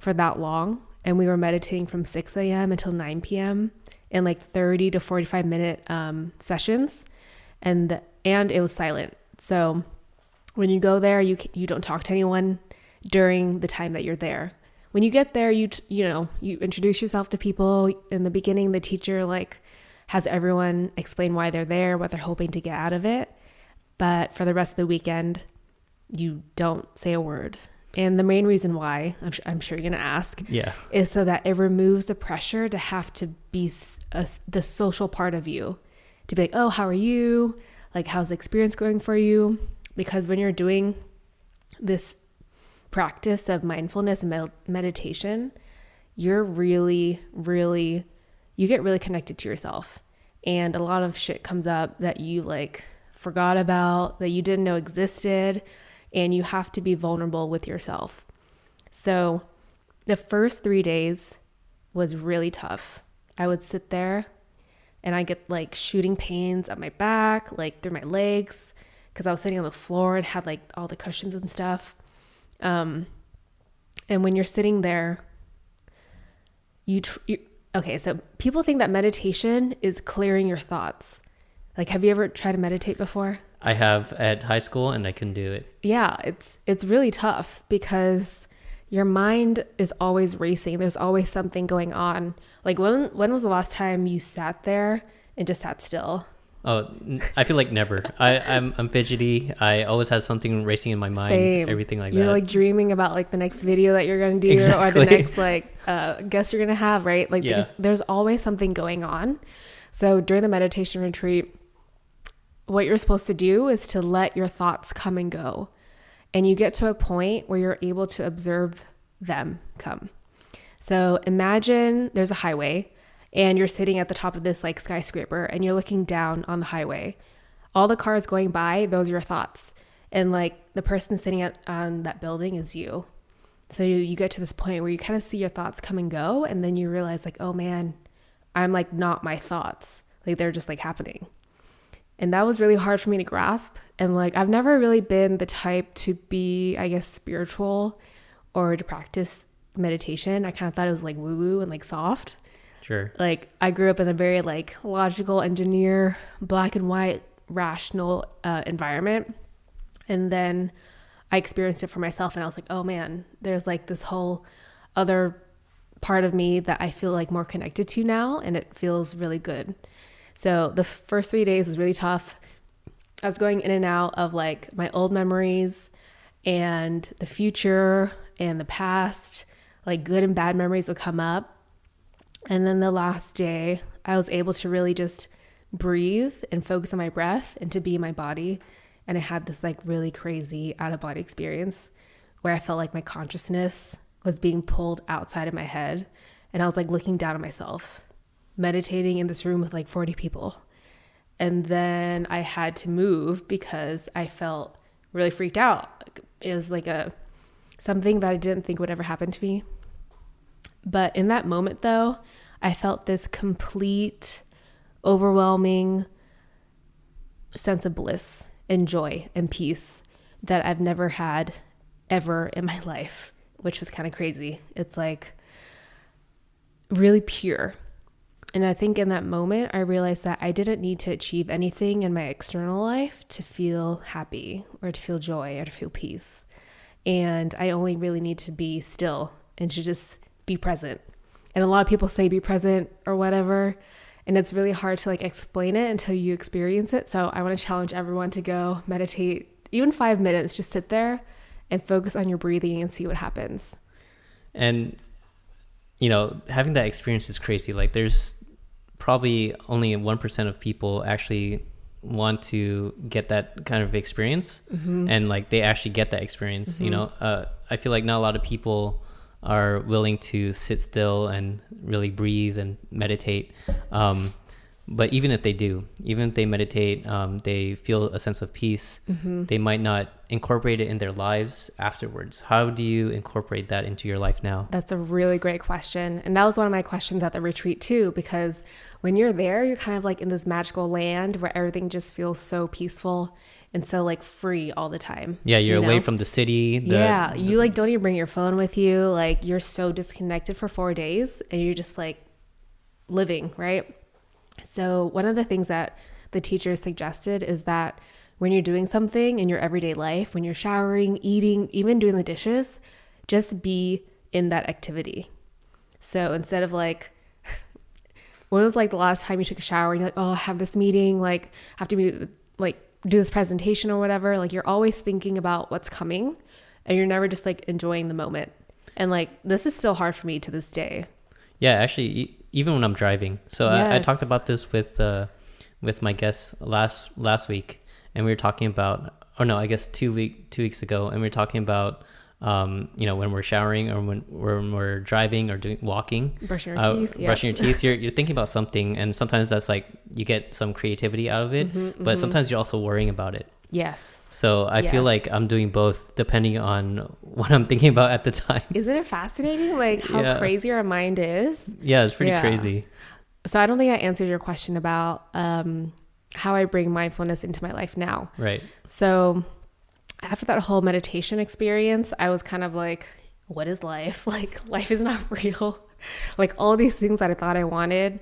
for that long, and we were meditating from 6 a.m. until 9 p.m. in like 30 to 45 minute um, sessions, and and it was silent. So when you go there, you you don't talk to anyone during the time that you're there. When you get there, you you know you introduce yourself to people. In the beginning, the teacher like has everyone explain why they're there, what they're hoping to get out of it. But for the rest of the weekend, you don't say a word. And the main reason why, I'm, su- I'm sure you're going to ask, Yeah. is so that it removes the pressure to have to be a the social part of you. To be like, oh, how are you? Like, how's the experience going for you? Because when you're doing this practice of mindfulness and med- meditation, you're really, really, you get really connected to yourself. And a lot of shit comes up that you like forgot about, that you didn't know existed. And you have to be vulnerable with yourself. So the first three days was really tough. I would sit there and I get like shooting pains up my back, like through my legs, because I was sitting on the floor and had like all the cushions and stuff. Um, and when you're sitting there, you, tr- you okay. So people think that meditation is clearing your thoughts. Like, have you ever tried to meditate before? I have at high school and I can do it. yeah it's it's really tough because your mind is always racing there's always something going on like when when was the last time you sat there and just sat still Oh, I feel like never. I, I'm I'm fidgety. I always have something racing in my mind. Same. Everything like that. you're like dreaming about like the next video that you're gonna do or the next like uh guest you're gonna have right like Yeah. there's, there's always something going on so during the meditation retreat what you're supposed to do is to let your thoughts come and go and you get to a point where you're able to observe them come so imagine there's a highway and you're sitting at the top of this like skyscraper and you're looking down on the highway. All the cars going by, those are your thoughts. And like the person sitting at, on that building is you. So you, you get to this point where you kind of see your thoughts come and go. And then you realize, like, oh man, I'm like not my thoughts. Like they're just like happening. And that was really hard for me to grasp. And like, I've never really been the type to be, I guess, spiritual or to practice meditation. I kind of thought it was like woo woo and like soft. sure. Like, I grew up in a very like logical engineer, black and white rational uh, environment. And then I experienced it for myself and I was like, oh man, there's like this whole other part of me that I feel like more connected to now and it feels really good. So the first three days was really tough. I was going in and out of like my old memories and the future and the past, like good and bad memories would come up. And then the last day, I was able to really just breathe and focus on my breath and to be my body. And I had this like really crazy out of body experience where I felt like my consciousness was being pulled outside of my head. And I was like looking down at myself, meditating in this room with like 40 people. And then I had to move because I felt really freaked out. It was like a something that I didn't think would ever happen to me. But in that moment though, I felt this complete overwhelming sense of bliss and joy and peace that I've never had ever in my life, which was kind of crazy. It's like really pure. And I think in that moment, I realized that I didn't need to achieve anything in my external life to feel happy or to feel joy or to feel peace. And I only really need to be still and to just be present. And a lot of people say be present or whatever and it's really hard to like explain it until you experience it. So I want to challenge everyone to go meditate even 5 minutes, just sit there and focus on your breathing and see what happens. And you know, having that experience is crazy. Like there's probably only 1% of people actually want to get that kind of experience mm-hmm. and like they actually get that experience mm-hmm. you know uh, i feel like not a lot of people are willing to sit still and really breathe and meditate. Um, but even if they do, even if they meditate, um, they feel a sense of peace. Mm-hmm. They might not incorporate it in their lives afterwards. How do you incorporate that into your life now? That's a really great question. And that was one of my questions at the retreat, too, because when you're there, you're kind of like in this magical land where everything just feels so peaceful and so like free all the time. Yeah, you're you know? away from the city. The, yeah, you like don't even bring your phone with you. Like you're so disconnected for four days, and you're just like living, right? So one of the things that the teacher suggested is that when you're doing something in your everyday life, when you're showering, eating, even doing the dishes, just be in that activity. So instead of like, when was like the last time you took a shower and you're like, oh, I have this meeting, like, have to be like do this presentation or whatever, like you're always thinking about what's coming and you're never just like enjoying the moment. And like this is still hard for me to this day. Yeah, actually, even when I'm driving. So yes. I, I, talked about this with uh, with my guest last last week, and we were talking about, or no, I guess two week two weeks ago, and we were talking about um, you know, when we're showering or when, when we're driving or doing walking, brushing your uh, teeth, yep. brushing your teeth, you're, you're thinking about something. And sometimes that's like, you get some creativity out of it, mm-hmm, but mm-hmm. sometimes you're also worrying about it. Yes. So I yes. feel like I'm doing both depending on what I'm thinking about at the time. Isn't it fascinating? Like how yeah. crazy our mind is. Yeah, it's pretty yeah. crazy. So I don't think I answered your question about um, how I bring mindfulness into my life now. Right. So after that whole meditation experience, I was kind of like, what is life? Like, life is not real. like, all these things that I thought I wanted,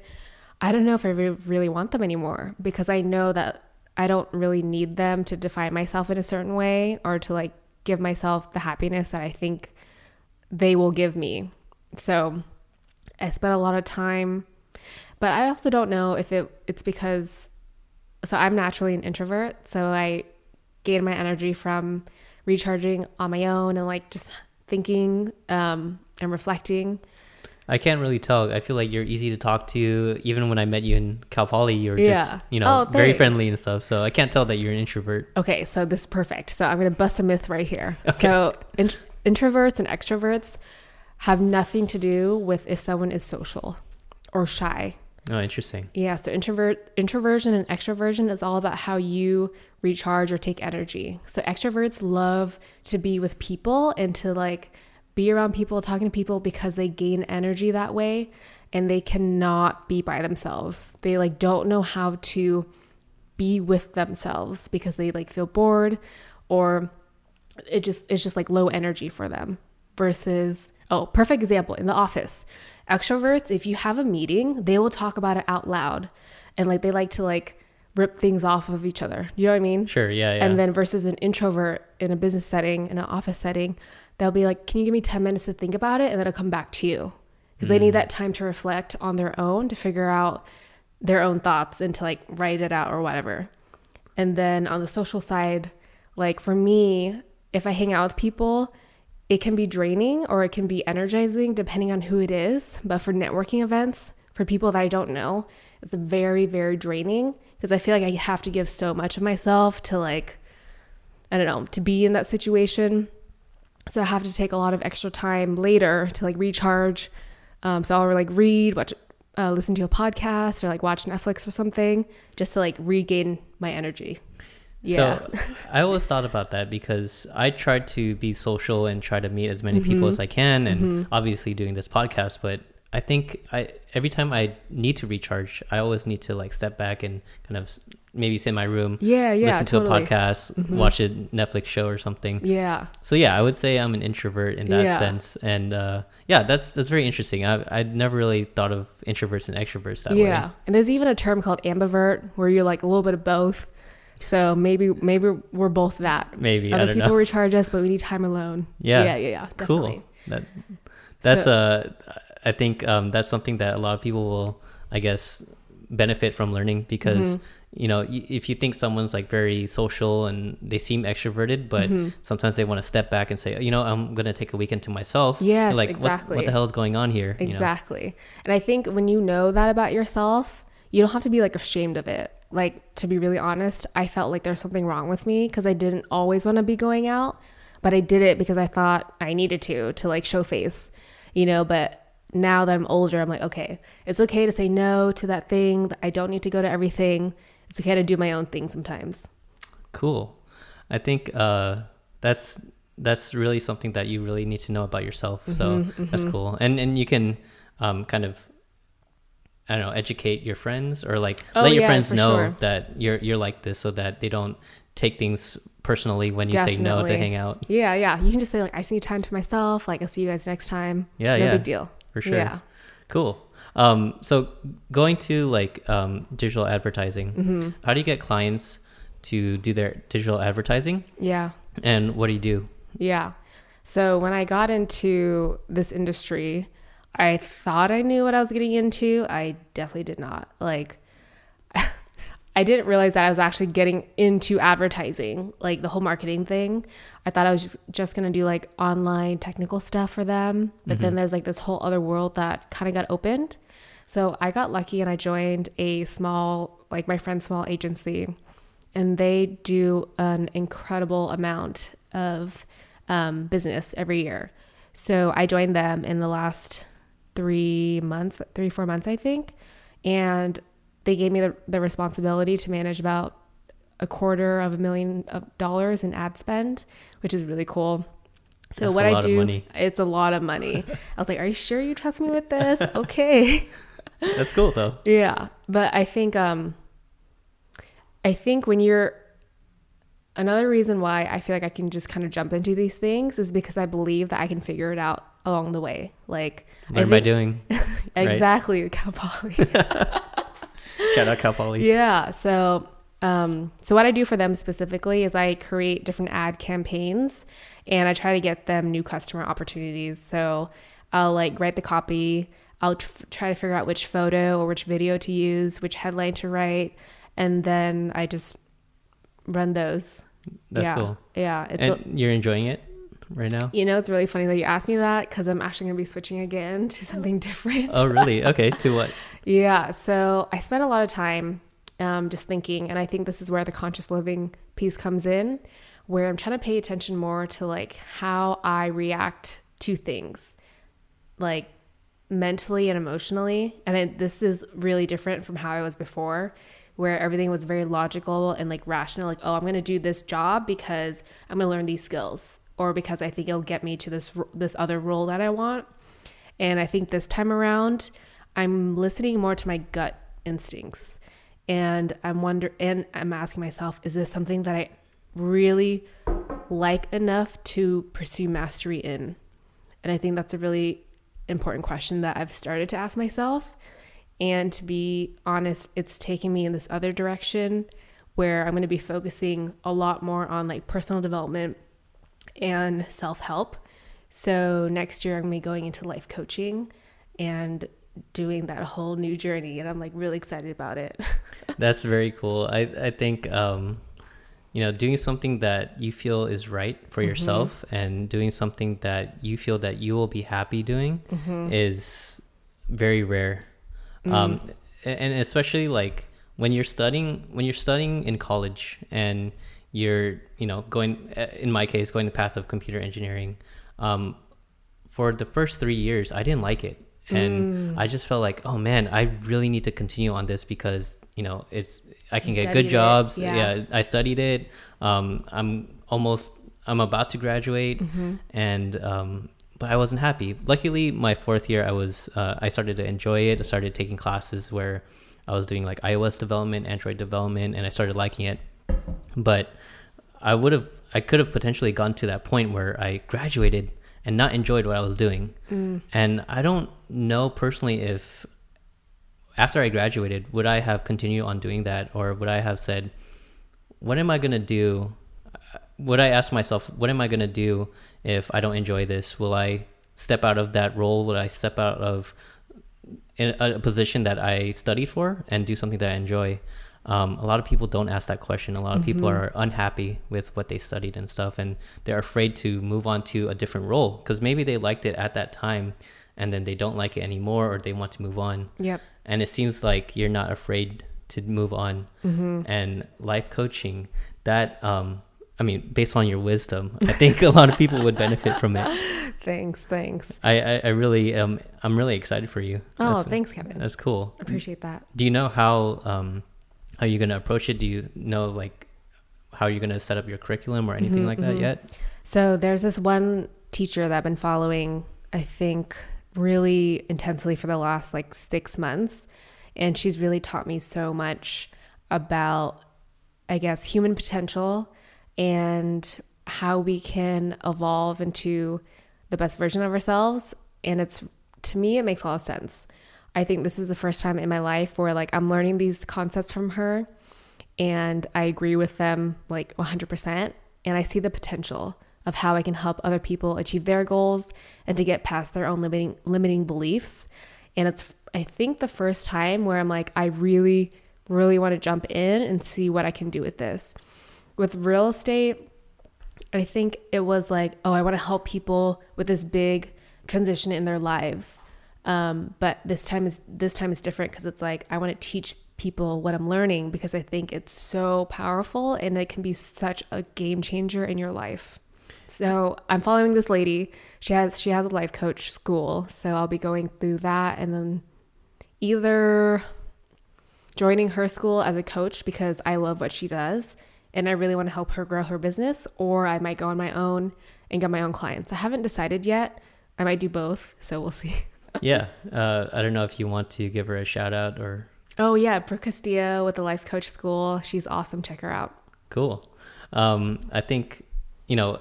I don't know if I really want them anymore because I know that I don't really need them to define myself in a certain way or to like give myself the happiness that I think they will give me. So, I spent a lot of time, but I also don't know if it it's because so I'm naturally an introvert, so I gain my energy from recharging on my own and like just thinking um, and reflecting. I can't really tell. I feel like you're easy to talk to. Even when I met you in Cal Poly, you were yeah. just, you know, oh, very friendly and stuff. So I can't tell that you're an introvert. Okay, so this is perfect. So I'm going to bust a myth right here. Okay. So in- introverts and extroverts have nothing to do with if someone is social or shy. Oh, interesting. Yeah, so introvert introversion and extroversion is all about how you recharge or take energy. So extroverts love to be with people and to like be around people, talking to people because they gain energy that way and they cannot be by themselves. They like don't know how to be with themselves because they like feel bored or it just it's just like low energy for them versus oh, perfect example in the office. Extroverts, if you have a meeting, they will talk about it out loud and like they like to like rip things off of each other. You know what I mean? Sure. Yeah. Yeah. And then versus an introvert in a business setting, in an office setting, they'll be like, Can you give me 10 minutes to think about it? And then it'll come back to you. Because they need mm. that time to reflect on their own to figure out their own thoughts and to like write it out or whatever. And then on the social side, like for me, if I hang out with people, it can be draining or it can be energizing depending on who it is. But for networking events, for people that I don't know, it's very, very draining because I feel like I have to give so much of myself to like, I don't know, to be in that situation. So I have to take a lot of extra time later to like recharge. Um, so I'll like read, watch, uh, listen to a podcast or like watch Netflix or something just to like regain my energy. Yeah. So I always thought about that because I try to be social and try to meet as many people as I can, and obviously doing this podcast. But I think I every time I need to recharge, I always need to like step back and kind of maybe sit in my room, Yeah, yeah, listen totally. to a podcast, watch a Netflix show or something. Yeah. So yeah, I would say I'm an introvert in that Yeah. sense, and uh, yeah, that's that's very interesting. I I'd never really thought of introverts and extroverts that way. yeah. And there's even a term called ambivert where you're like a little bit of both. So maybe maybe we're both that. Maybe I Other people know. recharge us, but we need time alone. Yeah. Yeah, yeah, yeah. Definitely. Cool. That that's So- uh I think um that's something that a lot of people will I guess benefit from learning because Mm-hmm. you know if you think someone's like very social and they seem extroverted but Mm-hmm. sometimes they want to step back and say you know I'm going to take a weekend to myself Yeah, like what, what the hell is going on here you know? Exactly. And I think when you know that about yourself, you don't have to be like ashamed of it. Like to be really honest, I felt like there's something wrong with me because I didn't always want to be going out, but I did it because I thought I needed to to like show face, you know, but now that I'm older, I'm like, okay, it's okay to say no to that thing. I don't need to go to everything. It's okay to do my own thing sometimes. Cool. I think uh, that's that's really something that you really need to know about yourself. So Mm-hmm, that's cool. And and you can um, kind of I don't know, educate your friends or like Oh, let your yeah, friends know sure. that you're you're like this so that they don't take things personally when you say no to hang out. Yeah, yeah. You can just say like, I just need time to myself. Like, I'll see you guys next time. Yeah, no yeah. big deal. For sure. Yeah. Cool. Um, so going to like um, digital advertising, Mm-hmm. how do you get clients to do their digital advertising Yeah. and what do you do? Yeah. So when I got into this industry, I thought I knew what I was getting into. I definitely did not. Like, I didn't realize that I was actually getting into advertising, like the whole marketing thing. I thought I was just, just going to do like online technical stuff for them. But then there's like this whole other world that kind of got opened. So I got lucky and I joined a small, like my friend's small agency, and they do an incredible amount of um, business every year. So I joined them in the last three months, three, four months, I think. And they gave me the, the responsibility to manage about a quarter of a million of dollars in ad spend, which is really cool. So That's what I do, it's a lot of money. I was like, "Are you sure you trust me with this?" okay. That's cool though. Yeah, but I think um I think when you're another reason why I feel like I can just kind of jump into these things is because I believe that I can figure it out along the way. Like I Learn by think- doing. exactly, Cal Poly. Shout out Cal Poly. yeah. So, um, so what I do for them specifically is I create different ad campaigns, and I try to get them new customer opportunities. So, I'll like write the copy. I'll tr- try to figure out which photo or which video to use, which headline to write, and then I just run those. That's yeah. cool. Yeah. It's a- And you're enjoying it right now? you know, it's really funny that you asked me that because I'm actually going to be switching again to something different. Oh, really? Okay. To what? Yeah. So I spent a lot of time um, just thinking, and I think this is where the conscious living piece comes in, where I'm trying to pay attention more to like how I react to things, like mentally and emotionally. And this is really different from how I was before, where everything was very logical and like rational. Like, oh, I'm going to do this job because I'm going to learn these skills, or because I think it'll get me to this this other role that I want. And I think this time around, I'm listening more to my gut instincts. And I'm wonder and I'm asking myself, is this something that I really like enough to pursue mastery in? And I think that's a really important question that I've started to ask myself. And to be honest, it's taking me in this other direction where I'm going to be focusing a lot more on like personal development and self help. So next year, I'm going to be going into life coaching and doing that whole new journey. And I'm like really excited about it. That's very cool. I, I think, um, you know, doing something that you feel is right for mm-hmm. yourself and doing something that you feel that you will be happy doing mm-hmm. is very rare. Mm. Um, and especially like when you're studying, when you're studying in college and you're, you know, going, uh, in my case, going the path of computer engineering, um, for the first three years, I didn't like it. And mm. I just felt like, oh man, I really need to continue on this because, you know, it's, I can you get good jobs. Yeah. yeah. I studied it. Um, I'm almost, I'm about to graduate mm-hmm. and, um, but I wasn't happy. Luckily, my fourth year, I was, uh, I started to enjoy it. I started taking classes where I was doing like iOS development, Android development, and I started liking it. But I would have, I could have potentially gone to that point where I graduated and not enjoyed what I was doing. Mm. And I don't know personally if after I graduated, would I have continued on doing that or would I have said, what am I going to do? Would I ask myself, what am I going to do if I don't enjoy this? Will I step out of that role? Will I step out of a position that I studied for and do something that I enjoy? Um, a lot of people don't ask that question. A lot of mm-hmm. people are unhappy with what they studied and stuff, and they're afraid to move on to a different role because maybe they liked it at that time and then they don't like it anymore or they want to move on. Yep. And it seems like you're not afraid to move on. Mm-hmm. And life coaching, that um, I mean, based on your wisdom, I think a lot of people would benefit from it. Thanks, thanks. I, I, I really um I'm really excited for you. Oh, that's, thanks, Kevin. That's cool. Appreciate that. Do you know how um how you're gonna approach it? Do you know like how you're gonna set up your curriculum or anything mm-hmm, like mm-hmm. that yet? So there's this one teacher that I've been following, I think really intensely for the last like six months. And she's really taught me so much about, I guess, human potential and how we can evolve into the best version of ourselves. And it's to me, it makes a lot of sense. I think this is the first time in my life where like I'm learning these concepts from her and I agree with them like 100% and I see the potential of how I can help other people achieve their goals and to get past their own limiting limiting beliefs. And it's I think the first time where I'm like I really really want to jump in and see what I can do with this. With real estate, I think it was like, oh, I want to help people with this big transition in their lives. Um, but this time is this time is different because it's like I want to teach people what I'm learning because I think it's so powerful and it can be such a game changer in your life. So I'm following this lady. She has she has a life coach school, so I'll be going through that and then either joining her school as a coach because I love what she does and I really want to help her grow her business, or I might go on my own and get my own clients. I haven't decided yet. I might do both, so we'll see. Yeah, uh, I don't know if you want to give her a shout out or. Oh yeah, Brooke Castillo with the Life Coach School. She's awesome. Check her out. Cool. Um, I think you know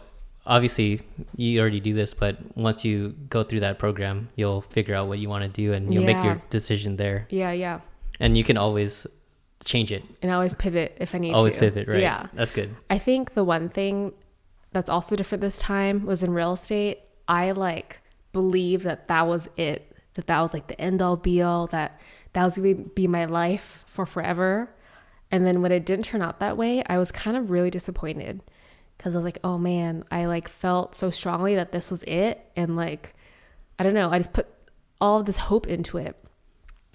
obviously you already do this, but once you go through that program, you'll figure out what you want to do and you'll yeah. make your decision there. Yeah, yeah. And you can always change it. And always pivot if I need always to. Always pivot, right? Yeah. That's good. I think the one thing that's also different this time was in real estate. I like believe that that was it, that that was like the end all be all, that that was going to be my life for forever. And then when it didn't turn out that way, I was kind of really disappointed because I was like, oh man, I like felt so strongly that this was it. And like, I don't know, I just put all of this hope into it.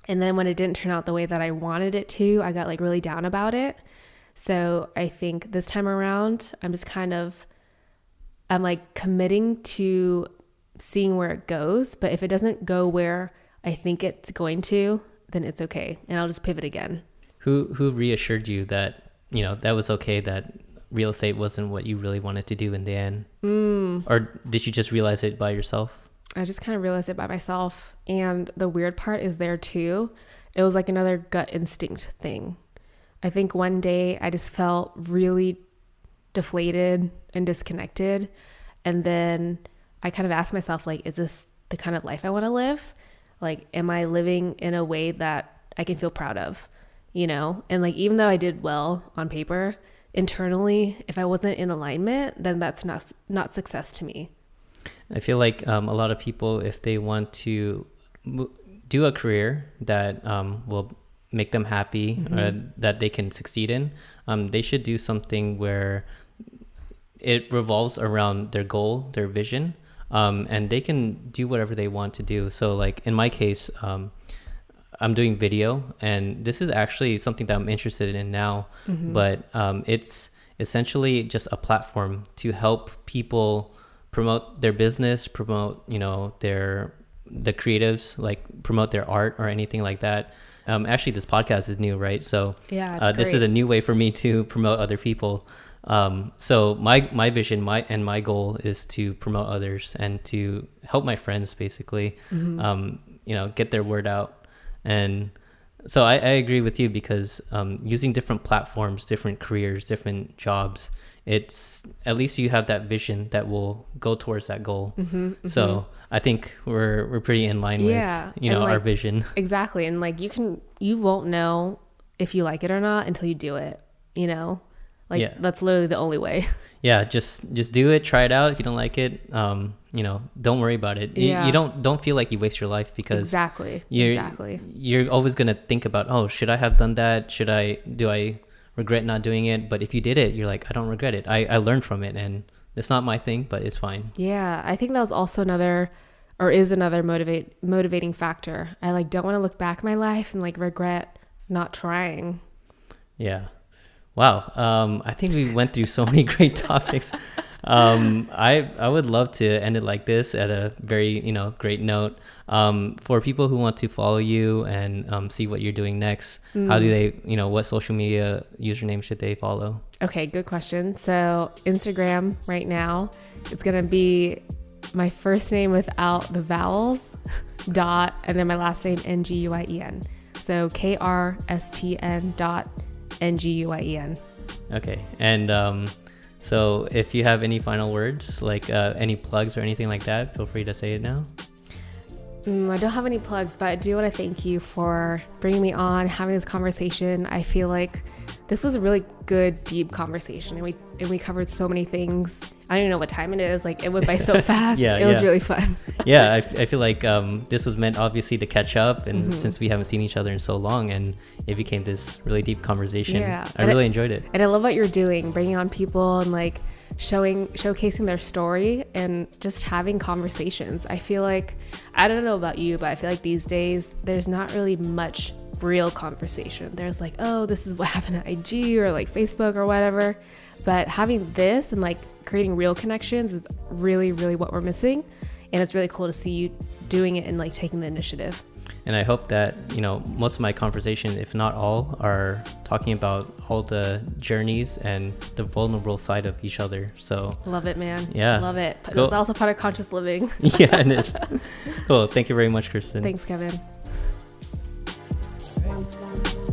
And then when it didn't turn out the way that I wanted it to, I got like really down about it. So I think this time around, I'm just kind of, I'm like committing to seeing where it goes. But if it doesn't go where I think it's going to, then it's okay. And I'll just pivot again. Who, who reassured you that, you know, that was okay, that real estate wasn't what you really wanted to do in the end? Mm. Or did you just realize it by yourself? I just kind of realized it by myself. And the weird part is there too. It was like another gut instinct thing. I think one day I just felt really deflated and disconnected. And then I kind of asked myself, like, is this the kind of life I want to live? Like, am I living in a way that I can feel proud of, you know? And like, even though I did well on paper, internally, if I wasn't in alignment, then that's not, not success to me. I feel like um, a lot of people, if they want to mo- do a career that um, will make them happy, mm-hmm. uh, that they can succeed in, um, they should do something where it revolves around their goal, their vision, um, and they can do whatever they want to do. So, like in my case, um, I'm doing video, and this is actually something that I'm interested in now. Mm-hmm. But um, it's essentially just a platform to help people promote their business, promote you know their the creatives, like promote their art or anything like that. Um, actually, this podcast is new, right? So yeah, uh, this is a new way for me to promote other people. Um, so my my vision, my and my goal is to promote others and to help my friends, basically, mm-hmm. um, you know, get their word out. And so I, I agree with you because um, using different platforms, different careers, different jobs, it's at least you have that vision that will go towards that goal. Mm-hmm, mm-hmm. So I think we're we're pretty in line yeah, with you know like, our vision. Exactly, and like you can you won't know if you like it or not until you do it. You know. Like yeah. that's literally the only way. Yeah, just just do it, try it out. If you don't like it, um, you know, don't worry about it. Yeah. You, you don't don't feel like you waste your life because exactly, you're, exactly. You're always gonna think about, oh, should I have done that? Should I? Do I regret not doing it? But if you did it, you're like, I don't regret it. I I learned from it, and it's not my thing, but it's fine. Yeah, I think that was also another or is another motivate motivating factor. I like don't want to look back my life and like regret not trying. Yeah. Wow. Um, I think we went through so many great topics. Um, I I would love to end it like this at a very you know great note. Um, for people who want to follow you and um, see what you're doing next, mm. how do mm. they you know what social media username should they follow? Okay, good question. So Instagram right now, it's gonna be my first name without the vowels, dot, and then my last name N G U I E N. So K R S T N dot N G U I E N. Okay. And um, so if you have any final words, like uh, any plugs or anything like that, feel free to say it now. Mm, I don't have any plugs, but I do want to thank you for bringing me on, having this conversation. I feel like this was a really good, deep conversation, and we and we covered so many things. I don't even know what time it is. Like it went by so fast. yeah, it yeah. was really fun. yeah, I, I feel like um, this was meant obviously to catch up, and mm-hmm. since we haven't seen each other in so long, and it became this really deep conversation. Yeah, I really enjoyed it. And I love what you're doing, bringing on people and like showing, showcasing their story, and just having conversations. I feel like I don't know about you, but I feel like these days there's not really much real conversation. There's like, oh, this is what happened at IG or like Facebook or whatever. But having this and like creating real connections is really, really what we're missing. And it's really cool to see you doing it and like taking the initiative. And I hope that, you know, most of my conversation, if not all, are talking about all the journeys and the vulnerable side of each other. So love it, man. Yeah. Love it. Cool. It's also part of conscious living. yeah, it is. cool. Thank you very much, Kristen. Thanks, Kevin. Bye.